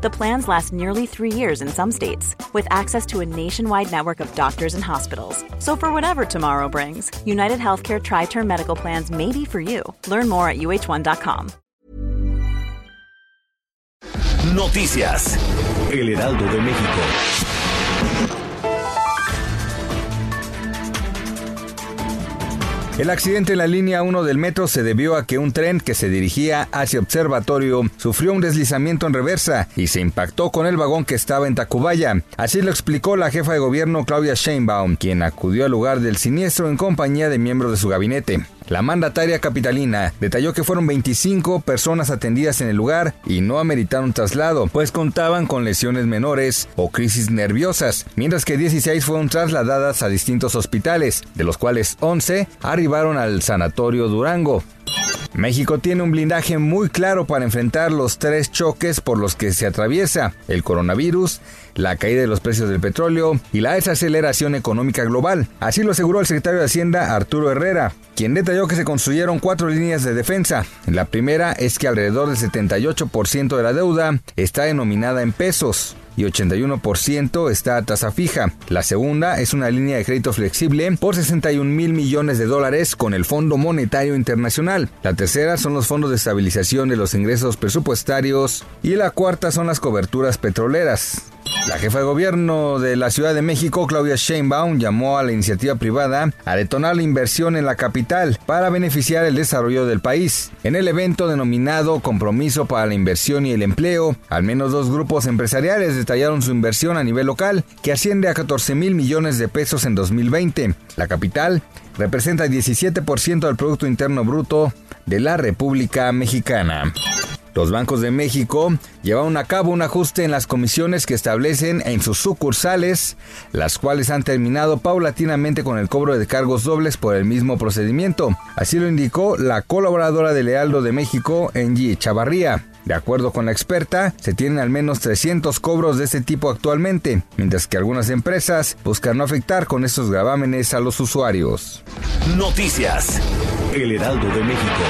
The plans last nearly three years in some states, with access to a nationwide network of doctors and hospitals. So, for whatever tomorrow brings, United Healthcare Tri Term Medical Plans may be for you. Learn more at uh1.com. Noticias: El Heraldo de México. El accidente en la línea 1 del metro se debió a que un tren que se dirigía hacia Observatorio sufrió un deslizamiento en reversa y se impactó con el vagón que estaba en Tacubaya. Así lo explicó la jefa de gobierno Claudia Sheinbaum, quien acudió al lugar del siniestro en compañía de miembros de su gabinete. La mandataria capitalina detalló que fueron 25 personas atendidas en el lugar y no ameritaron traslado, pues contaban con lesiones menores o crisis nerviosas, mientras que 16 fueron trasladadas a distintos hospitales, de los cuales 11 arribaron al Sanatorio Durango. México tiene un blindaje muy claro para enfrentar los tres choques por los que se atraviesa el coronavirus, la caída de los precios del petróleo y la desaceleración económica global. Así lo aseguró el secretario de Hacienda Arturo Herrera, quien detalló que se construyeron cuatro líneas de defensa. La primera es que alrededor del 78% de la deuda está denominada en pesos y 81% está a tasa fija. La segunda es una línea de crédito flexible por 61 mil millones de dólares con el Fondo Monetario Internacional. La tercera son los fondos de estabilización de los ingresos presupuestarios y la cuarta son las coberturas petroleras. La jefa de gobierno de la Ciudad de México, Claudia Sheinbaum, llamó a la iniciativa privada a detonar la inversión en la capital para beneficiar el desarrollo del país. En el evento denominado Compromiso para la Inversión y el Empleo, al menos dos grupos empresariales detallaron su inversión a nivel local, que asciende a 14 mil millones de pesos en 2020. La capital representa el 17% del Producto Interno Bruto de la República Mexicana. Los bancos de México llevaron a cabo un ajuste en las comisiones que establecen en sus sucursales, las cuales han terminado paulatinamente con el cobro de cargos dobles por el mismo procedimiento. Así lo indicó la colaboradora de Lealdo de México, Engie Chavarría. De acuerdo con la experta, se tienen al menos 300 cobros de este tipo actualmente, mientras que algunas empresas buscan no afectar con estos gravámenes a los usuarios. Noticias: El Heraldo de México.